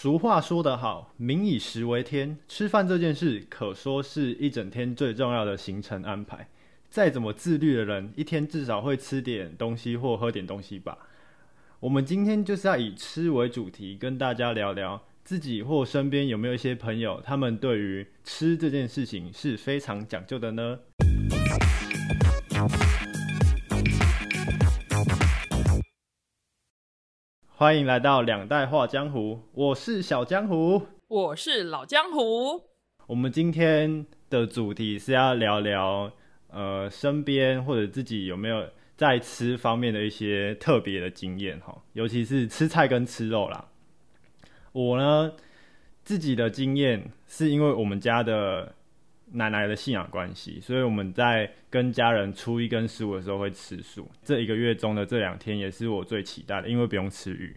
俗话说得好，“民以食为天”，吃饭这件事可说是一整天最重要的行程安排。再怎么自律的人，一天至少会吃点东西或喝点东西吧。我们今天就是要以吃为主题，跟大家聊聊自己或身边有没有一些朋友，他们对于吃这件事情是非常讲究的呢？欢迎来到两代画江湖，我是小江湖，我是老江湖。我们今天的主题是要聊聊，呃，身边或者自己有没有在吃方面的一些特别的经验哈，尤其是吃菜跟吃肉啦。我呢，自己的经验是因为我们家的。奶奶的信仰关系，所以我们在跟家人初一跟十五的时候会吃素。这一个月中的这两天也是我最期待的，因为不用吃鱼。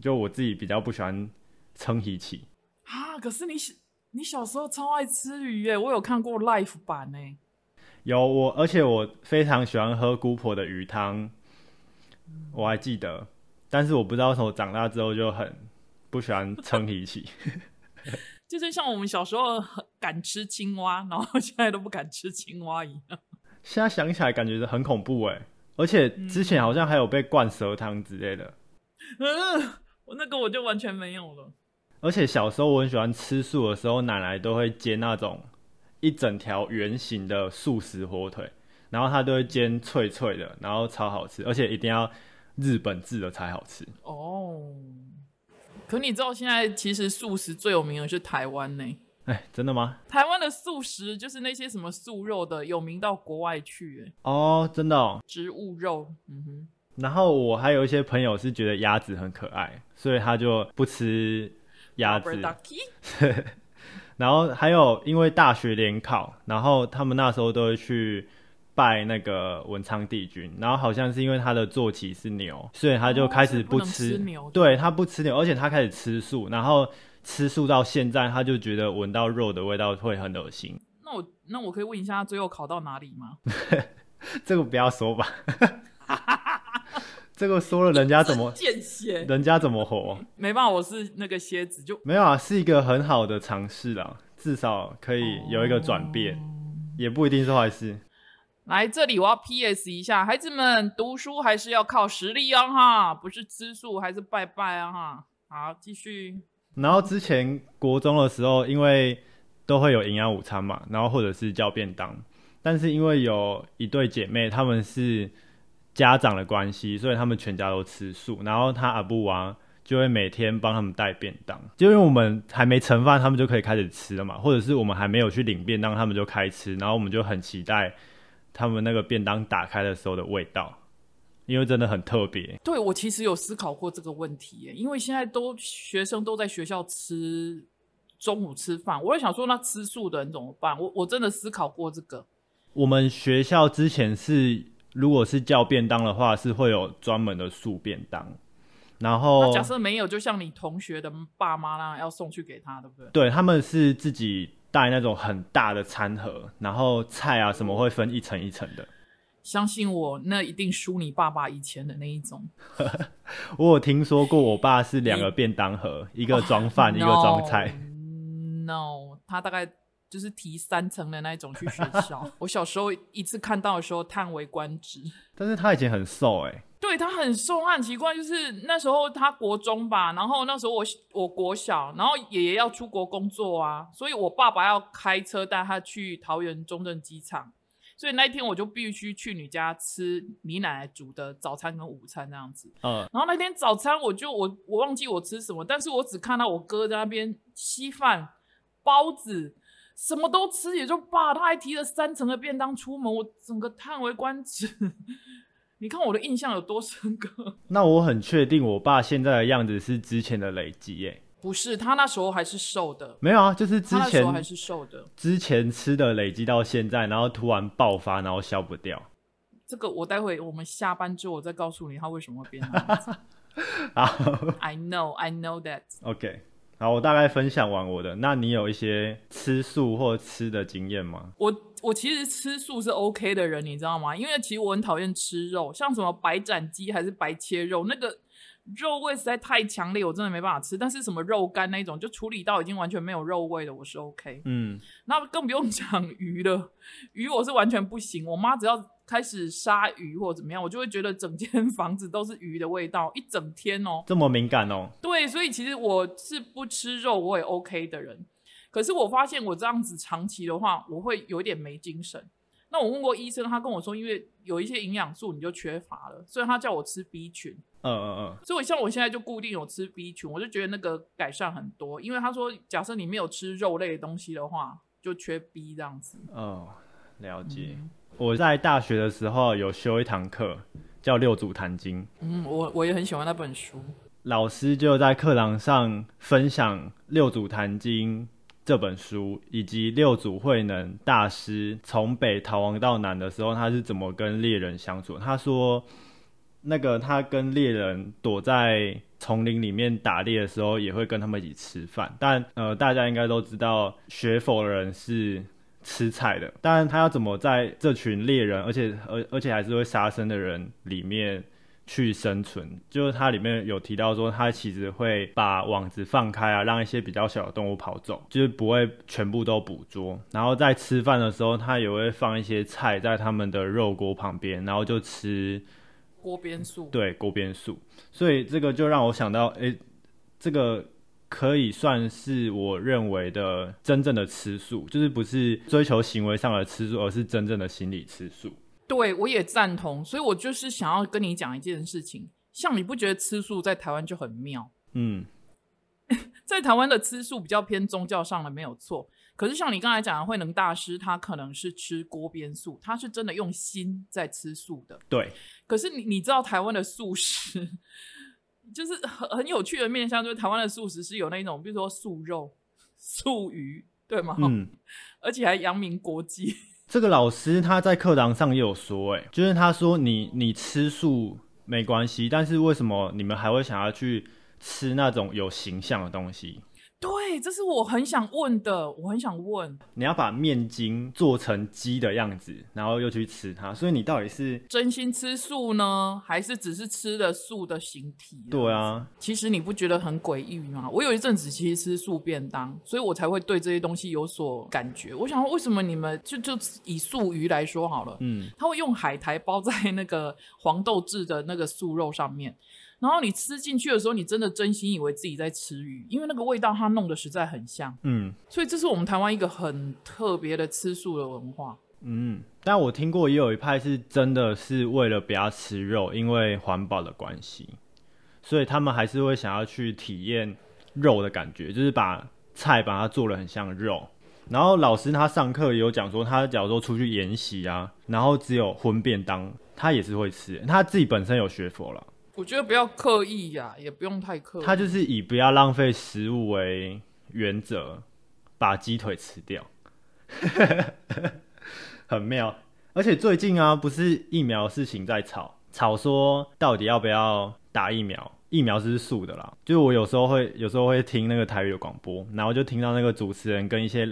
就我自己比较不喜欢撑一起啊，可是你小你小时候超爱吃鱼耶，我有看过 Life 版呢。有我，而且我非常喜欢喝姑婆的鱼汤，我还记得。但是我不知道为什么长大之后就很不喜欢撑一起。就是像我们小时候很敢吃青蛙，然后现在都不敢吃青蛙一样。现在想起来感觉很恐怖哎，而且之前好像还有被灌蛇汤之类的。嗯，我那个我就完全没有了。而且小时候我很喜欢吃素的时候，奶奶都会煎那种一整条圆形的素食火腿，然后它都会煎脆脆的，然后超好吃，而且一定要日本制的才好吃。哦。可你知道现在其实素食最有名的是台湾呢？哎，真的吗？台湾的素食就是那些什么素肉的，有名到国外去哎。哦，真的哦。植物肉，嗯哼。然后我还有一些朋友是觉得鸭子很可爱，所以他就不吃鸭子。然后还有因为大学联考，然后他们那时候都会去。拜那个文昌帝君，然后好像是因为他的坐骑是牛，所以他就开始不吃牛。对他不吃牛，而且他开始吃素，然后吃素到现在，他就觉得闻到肉的味道会很恶心。那我那我可以问一下，他最后考到哪里吗？这个不要说吧，这个说了人家怎么 见血？人家怎么活？没办法，我是那个蝎子，就没有啊，是一个很好的尝试啦，至少可以有一个转变，也不一定是坏事。来这里，我要 P.S. 一下，孩子们读书还是要靠实力啊哈，不是吃素还是拜拜啊哈。好，继续。然后之前国中的时候，因为都会有营养午餐嘛，然后或者是叫便当，但是因为有一对姐妹，他们是家长的关系，所以他们全家都吃素。然后他阿布娃就会每天帮他们带便当，就因为我们还没盛饭，他们就可以开始吃了嘛，或者是我们还没有去领便当，他们就开吃，然后我们就很期待。他们那个便当打开的时候的味道，因为真的很特别。对我其实有思考过这个问题，因为现在都学生都在学校吃中午吃饭，我也想说，那吃素的人怎么办？我我真的思考过这个。我们学校之前是，如果是叫便当的话，是会有专门的素便当。然后假设没有，就像你同学的爸妈那样要送去给他，对不对？对他们是自己。带那种很大的餐盒，然后菜啊什么会分一层一层的。相信我，那一定输你爸爸以前的那一种。我有听说过，我爸是两个便当盒，一个装饭，一个装菜。No，他大概就是提三层的那一种去学校。我小时候一次看到的时候叹为观止。但是他以前很瘦哎。对他很瘦，他很奇怪，就是那时候他国中吧，然后那时候我我国小，然后爷爷要出国工作啊，所以我爸爸要开车带他去桃园中正机场，所以那一天我就必须去你家吃你奶奶煮的早餐跟午餐那样子。嗯，然后那天早餐我就我我忘记我吃什么，但是我只看到我哥在那边稀饭、包子，什么都吃也就罢，他还提了三层的便当出门，我整个叹为观止。你看我的印象有多深刻？那我很确定，我爸现在的样子是之前的累积耶。不是，他那时候还是瘦的。没有啊，就是之前还是瘦的。之前吃的累积到现在，然后突然爆发，然后消不掉。这个我待会我们下班之后我再告诉你他为什么会变那样子。好，I know, I know that. OK. 好，我大概分享完我的，那你有一些吃素或吃的经验吗？我我其实吃素是 OK 的人，你知道吗？因为其实我很讨厌吃肉，像什么白斩鸡还是白切肉，那个肉味实在太强烈，我真的没办法吃。但是什么肉干那种，就处理到已经完全没有肉味的，我是 OK。嗯，那更不用讲鱼了，鱼我是完全不行。我妈只要开始杀鱼或怎么样，我就会觉得整间 房子都是鱼的味道，一整天哦。这么敏感哦？对，所以其实我是不吃肉我也 OK 的人。可是我发现我这样子长期的话，我会有一点没精神。那我问过医生，他跟我说，因为有一些营养素你就缺乏了，所以他叫我吃 B 群。嗯嗯嗯。所以像我现在就固定有吃 B 群，我就觉得那个改善很多。因为他说，假设你没有吃肉类的东西的话，就缺 B 这样子。哦，了解。我在大学的时候有修一堂课，叫《六祖坛经》。嗯，我我也很喜欢那本书。老师就在课堂上分享《六祖坛经》。这本书以及六祖慧能大师从北逃亡到南的时候，他是怎么跟猎人相处？他说，那个他跟猎人躲在丛林里面打猎的时候，也会跟他们一起吃饭。但呃，大家应该都知道，学佛的人是吃菜的。但他要怎么在这群猎人，而且而而且还是会杀生的人里面？去生存，就是它里面有提到说，它其实会把网子放开啊，让一些比较小的动物跑走，就是不会全部都捕捉。然后在吃饭的时候，它也会放一些菜在他们的肉锅旁边，然后就吃锅边素。对，锅边素。所以这个就让我想到，诶，这个可以算是我认为的真正的吃素，就是不是追求行为上的吃素，而是真正的心理吃素。对，我也赞同，所以我就是想要跟你讲一件事情。像你不觉得吃素在台湾就很妙？嗯，在台湾的吃素比较偏宗教上的没有错。可是像你刚才讲的慧能大师，他可能是吃锅边素，他是真的用心在吃素的。对。可是你你知道台湾的素食，就是很很有趣的面向，就是台湾的素食是有那种，比如说素肉、素鱼，对吗？嗯。而且还扬名国际。这个老师他在课堂上也有说，哎，就是他说你你吃素没关系，但是为什么你们还会想要去吃那种有形象的东西？对，这是我很想问的。我很想问，你要把面筋做成鸡的样子，然后又去吃它，所以你到底是真心吃素呢，还是只是吃了素的形体？对啊，其实你不觉得很诡异吗？我有一阵子其实吃素便当，所以我才会对这些东西有所感觉。我想，为什么你们就就以素鱼来说好了，嗯，他会用海苔包在那个黄豆制的那个素肉上面。然后你吃进去的时候，你真的真心以为自己在吃鱼，因为那个味道它弄得实在很像。嗯，所以这是我们台湾一个很特别的吃素的文化。嗯，但我听过也有一派是真的是为了不要吃肉，因为环保的关系，所以他们还是会想要去体验肉的感觉，就是把菜把它做的很像肉。然后老师他上课也有讲说，他假如说出去研习啊，然后只有荤便当，他也是会吃，他自己本身有学佛了。我觉得不要刻意呀，也不用太刻意。他就是以不要浪费食物为原则，把鸡腿吃掉，很妙。而且最近啊，不是疫苗事情在吵，吵说到底要不要打疫苗？疫苗是素的啦。就我有时候会，有时候会听那个台语的广播，然后就听到那个主持人跟一些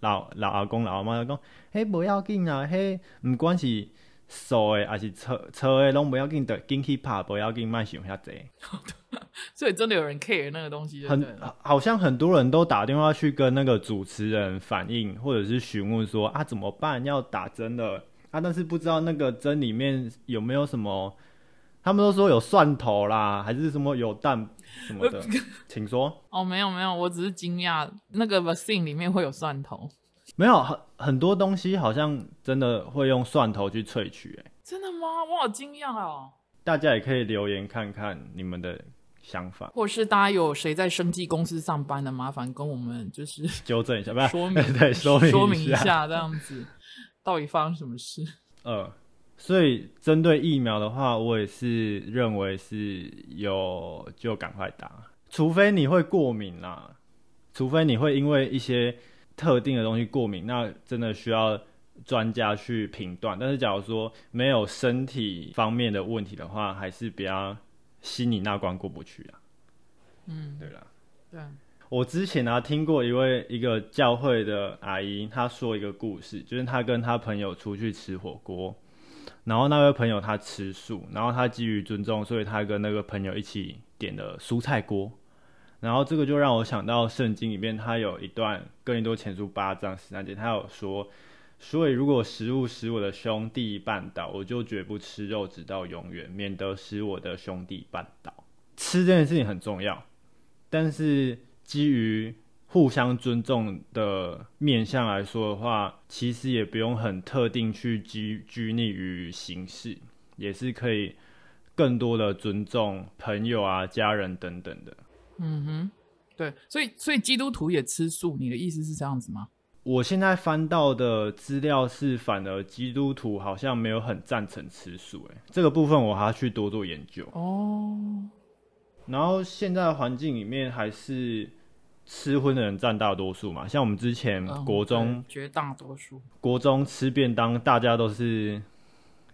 老老阿公、老阿妈讲：“嘿，不要紧啊，嘿，唔关系。”素的还是车车的，拢不要紧的，紧去拍，不要紧，卖想遐济。所以真的有人 care 那个东西，很好像很多人都打电话去跟那个主持人反映，或者是询问说啊怎么办？要打针了啊，但是不知道那个针里面有没有什么，他们都说有蒜头啦，还是什么有蛋什么的，请说。哦，没有没有，我只是惊讶那个 vaccine 里面会有蒜头。没有很很多东西好像真的会用蒜头去萃取，哎，真的吗？我好惊讶哦！大家也可以留言看看你们的想法，或是大家有谁在生技公司上班的，麻烦跟我们就是纠正一下，不是说明 对说明说明一下这样子，到底发生什么事？呃，所以针对疫苗的话，我也是认为是有就赶快打，除非你会过敏啦，除非你会因为一些。特定的东西过敏，那真的需要专家去评断。但是，假如说没有身体方面的问题的话，还是比较心里那关过不去啊。嗯，对啦，对，我之前呢听过一位一个教会的阿姨，她说一个故事，就是她跟她朋友出去吃火锅，然后那位朋友他吃素，然后他基于尊重，所以他跟那个朋友一起点了蔬菜锅，然后这个就让我想到圣经里面，它有一段哥林多前书八章十三节，他有说，所以如果食物使我的兄弟绊倒，我就绝不吃肉，直到永远，免得使我的兄弟绊倒。吃这件事情很重要，但是基于互相尊重的面向来说的话，其实也不用很特定去拘拘泥于形式，也是可以更多的尊重朋友啊、家人等等的。嗯哼，对，所以所以基督徒也吃素，你的意思是这样子吗？我现在翻到的资料是，反而基督徒好像没有很赞成吃素，哎，这个部分我还要去多做研究。哦，然后现在的环境里面还是吃荤的人占大多数嘛，像我们之前嗯国中、对绝大多数，国中吃便当，大家都是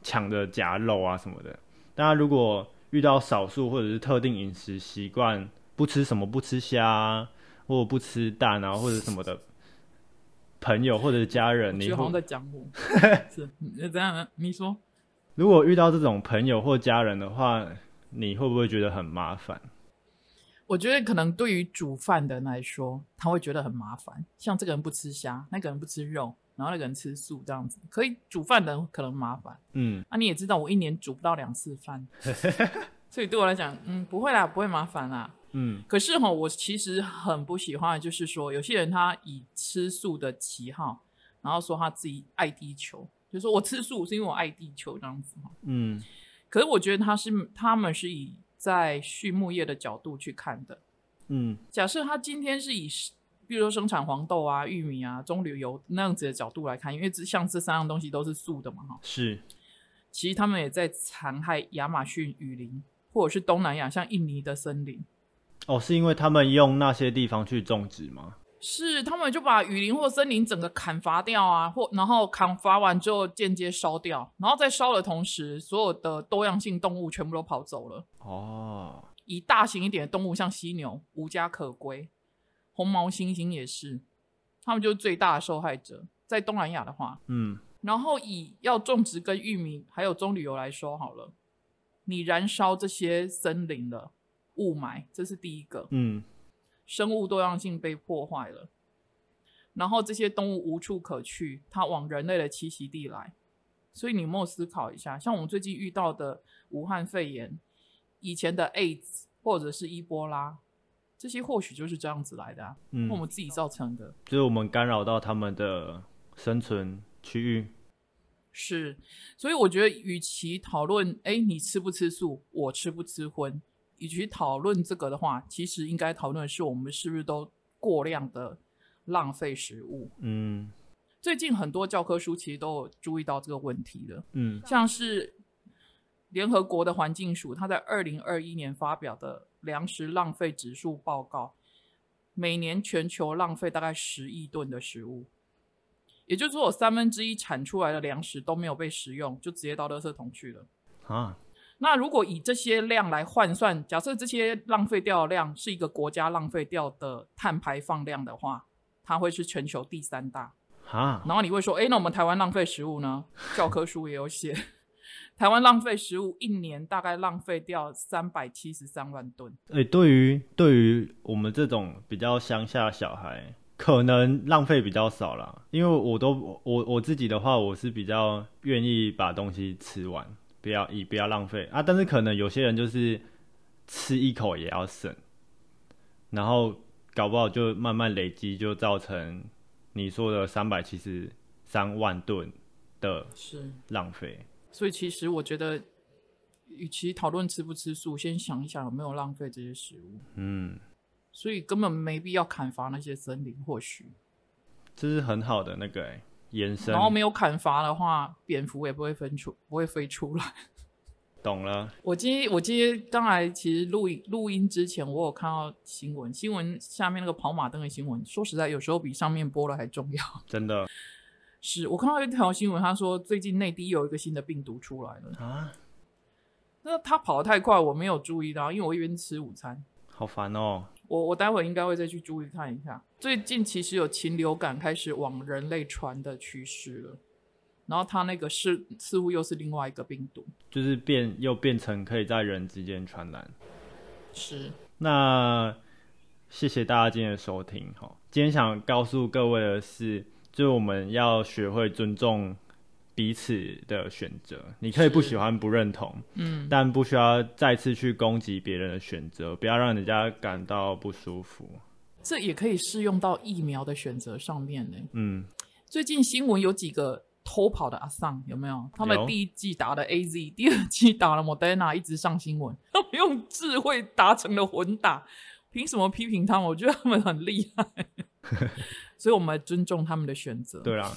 抢着夹肉啊什么的。大家如果遇到少数或者是特定饮食习惯，不吃什么不吃虾、啊，或者不吃蛋啊，或者什么的朋友或者是家人，你就好像在讲我，是呃怎样呢？你说如果遇到这种朋友或家人的话，你会不会觉得很麻烦？我觉得可能对于煮饭的人来说，他会觉得很麻烦。像这个人不吃虾，那个人不吃肉，然后那个人吃素，这样子，可以煮饭的人可能麻烦。嗯啊，你也知道，我一年煮不到两次饭，所以对我来讲，嗯，不会啦，不会麻烦啦。嗯可是哈，我其实很不喜欢，就是说有些人他以吃素的旗号，然后说他自己爱地球，就说我吃素是因为我爱地球这样子哈。嗯可是我觉得他是他们是以在畜牧业的角度去看的。嗯假设他今天是以，比如说生产黄豆啊、玉米啊、棕榈油那样子的角度来看，因为这像这三样东西都是素的嘛哈，是其实他们也在残害亚马逊雨林，或者是东南亚像印尼的森林。哦，是因为他们用那些地方去种植吗？是，他们就把雨林或森林整个砍伐掉啊，或然后砍伐完之后间接烧掉，然后在烧的同时，所有的多样性动物全部都跑走了。哦，以大型一点的动物，像犀牛，无家可归；红毛猩猩也是，他们就是最大的受害者。在东南亚的话，嗯然后以要种植跟玉米还有棕榈油来说好了，你燃烧这些森林的雾霾，这是第一个。嗯生物多样性被破坏了，然后这些动物无处可去，它往人类的栖息地来。所以你有没有思考一下，像我们最近遇到的武汉肺炎、以前的 AIDS 或者是伊波拉，这些或许就是这样子来的、啊，嗯我，们自己造成的。就是我们干扰到他们的生存区域。是，所以我觉得，与其讨论哎你吃不吃素，我吃不吃荤，与其讨论这个的话，其实应该讨论的是我们是不是都过量的浪费食物。嗯最近很多教科书其实都有注意到这个问题的，嗯像是联合国的环境署，它在二零二一年发表的粮食浪费指数报告，每年全球浪费大概十亿吨的食物，也就是说，有三分之一产出来的粮食都没有被食用，就直接到垃圾桶去了。啊，那如果以这些量来换算，假设这些浪费掉的量是一个国家浪费掉的碳排放量的话，它会是全球第三大。啊，然后你会说，哎，那我们台湾浪费食物呢？教科书也有写，台湾浪费食物一年大概浪费掉三百七十三万吨。哎、对于对于我们这种比较乡下的小孩，可能浪费比较少啦，因为我都我我自己的话，我是比较愿意把东西吃完，不要以不要浪费啊。但是可能有些人就是吃一口也要省，然后搞不好就慢慢累积，就造成你说的三百七十三万吨的是，浪费。所以其实我觉得，与其讨论吃不吃素，先想一想有没有浪费这些食物。嗯，所以根本没必要砍伐那些森林，或许。这是很好的那个、欸、延伸然。后没有砍伐的话，蝙蝠也不会分出，不会飞出来。懂了，我今天我今天刚来其实录音录音之前，我有看到新闻，新闻下面那个跑马灯的新闻，说实在，有时候比上面播的还重要。真的是我看到一条新闻，他说最近内地有一个新的病毒出来了，啊，那他跑得太快，我没有注意到，因为我一边吃午餐。好烦哦。我我待会应该会再去注意看一下。最近其实有禽流感开始往人类传的趋势了，然后它那个是似乎又是另外一个病毒。就是变又变成可以在人之间传染。是，那谢谢大家今天的收听哈。今天想告诉各位的是，就是我们要学会尊重彼此的选择。你可以不喜欢、不认同，嗯，但不需要再次去攻击别人的选择，不要让人家感到不舒服。这也可以适用到疫苗的选择上面呢。嗯，最近新闻有几个偷跑的阿桑有没有？他们第一季打了 A Z，第二季打了 Moderna，一直上新闻。他们用智慧达成了混打，凭什么批评他们？我觉得他们很厉害，所以我们尊重他们的选择。对啊，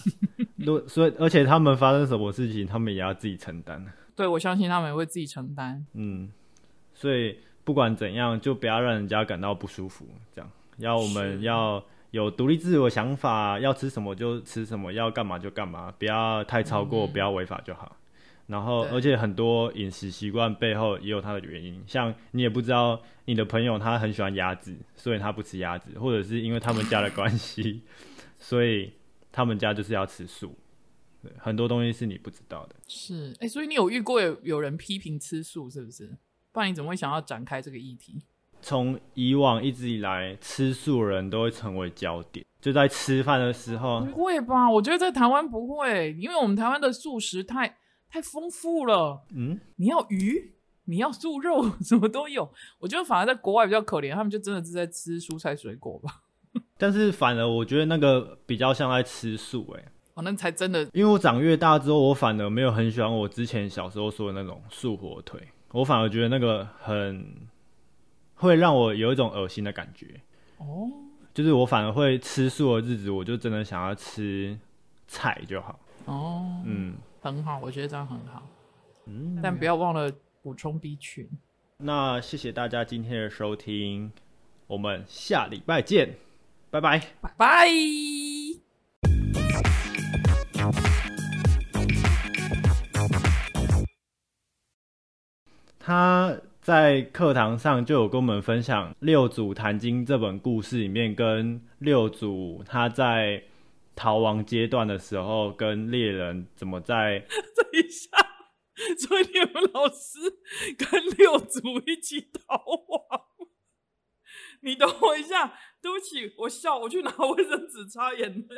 如所以而且他们发生什么事情，他们也要自己承担。对，我相信他们也会自己承担。嗯，所以不管怎样，就不要让人家感到不舒服。这样，要我们要有独立自我想法，要吃什么就吃什么，要干嘛就干嘛，不要太超过，嗯不要违法就好。然后，而且很多饮食习惯背后也有它的原因，像你也不知道你的朋友他很喜欢鸭子，所以他不吃鸭子，或者是因为他们家的关系，所以他们家就是要吃素。很多东西是你不知道的。是，哎、所以你有遇过有有人批评吃素是不是？不然你怎么会想要展开这个议题？从以往一直以来，吃素人都会成为焦点，就在吃饭的时候，不会吧？我觉得在台湾不会，因为我们台湾的素食太太丰富了。嗯，你要鱼，你要素肉，什么都有。我觉得反而在国外比较可怜，他们就真的是在吃蔬菜水果吧。但是反而我觉得那个比较像在吃素，哎，哦，那才真的因为我长越大之后，我反而没有很喜欢我之前小时候说的那种素火腿，我反而觉得那个很会让我有一种恶心的感觉，哦。就是我反而会吃素的日子，我就真的想要吃菜就好，哦，嗯很好，我觉得这样很好，嗯，但不要忘了补充 B 群。那谢谢大家今天的收听，我们下礼拜见，拜拜。拜拜。他在课堂上就有跟我们分享《六祖坛经》这本故事里面，跟六祖他在逃亡阶段的时候，跟猎人怎么在 等一下，所以你们老师跟六组一起逃亡。你等我一下，对不起，我笑，我去拿卫生纸擦眼泪。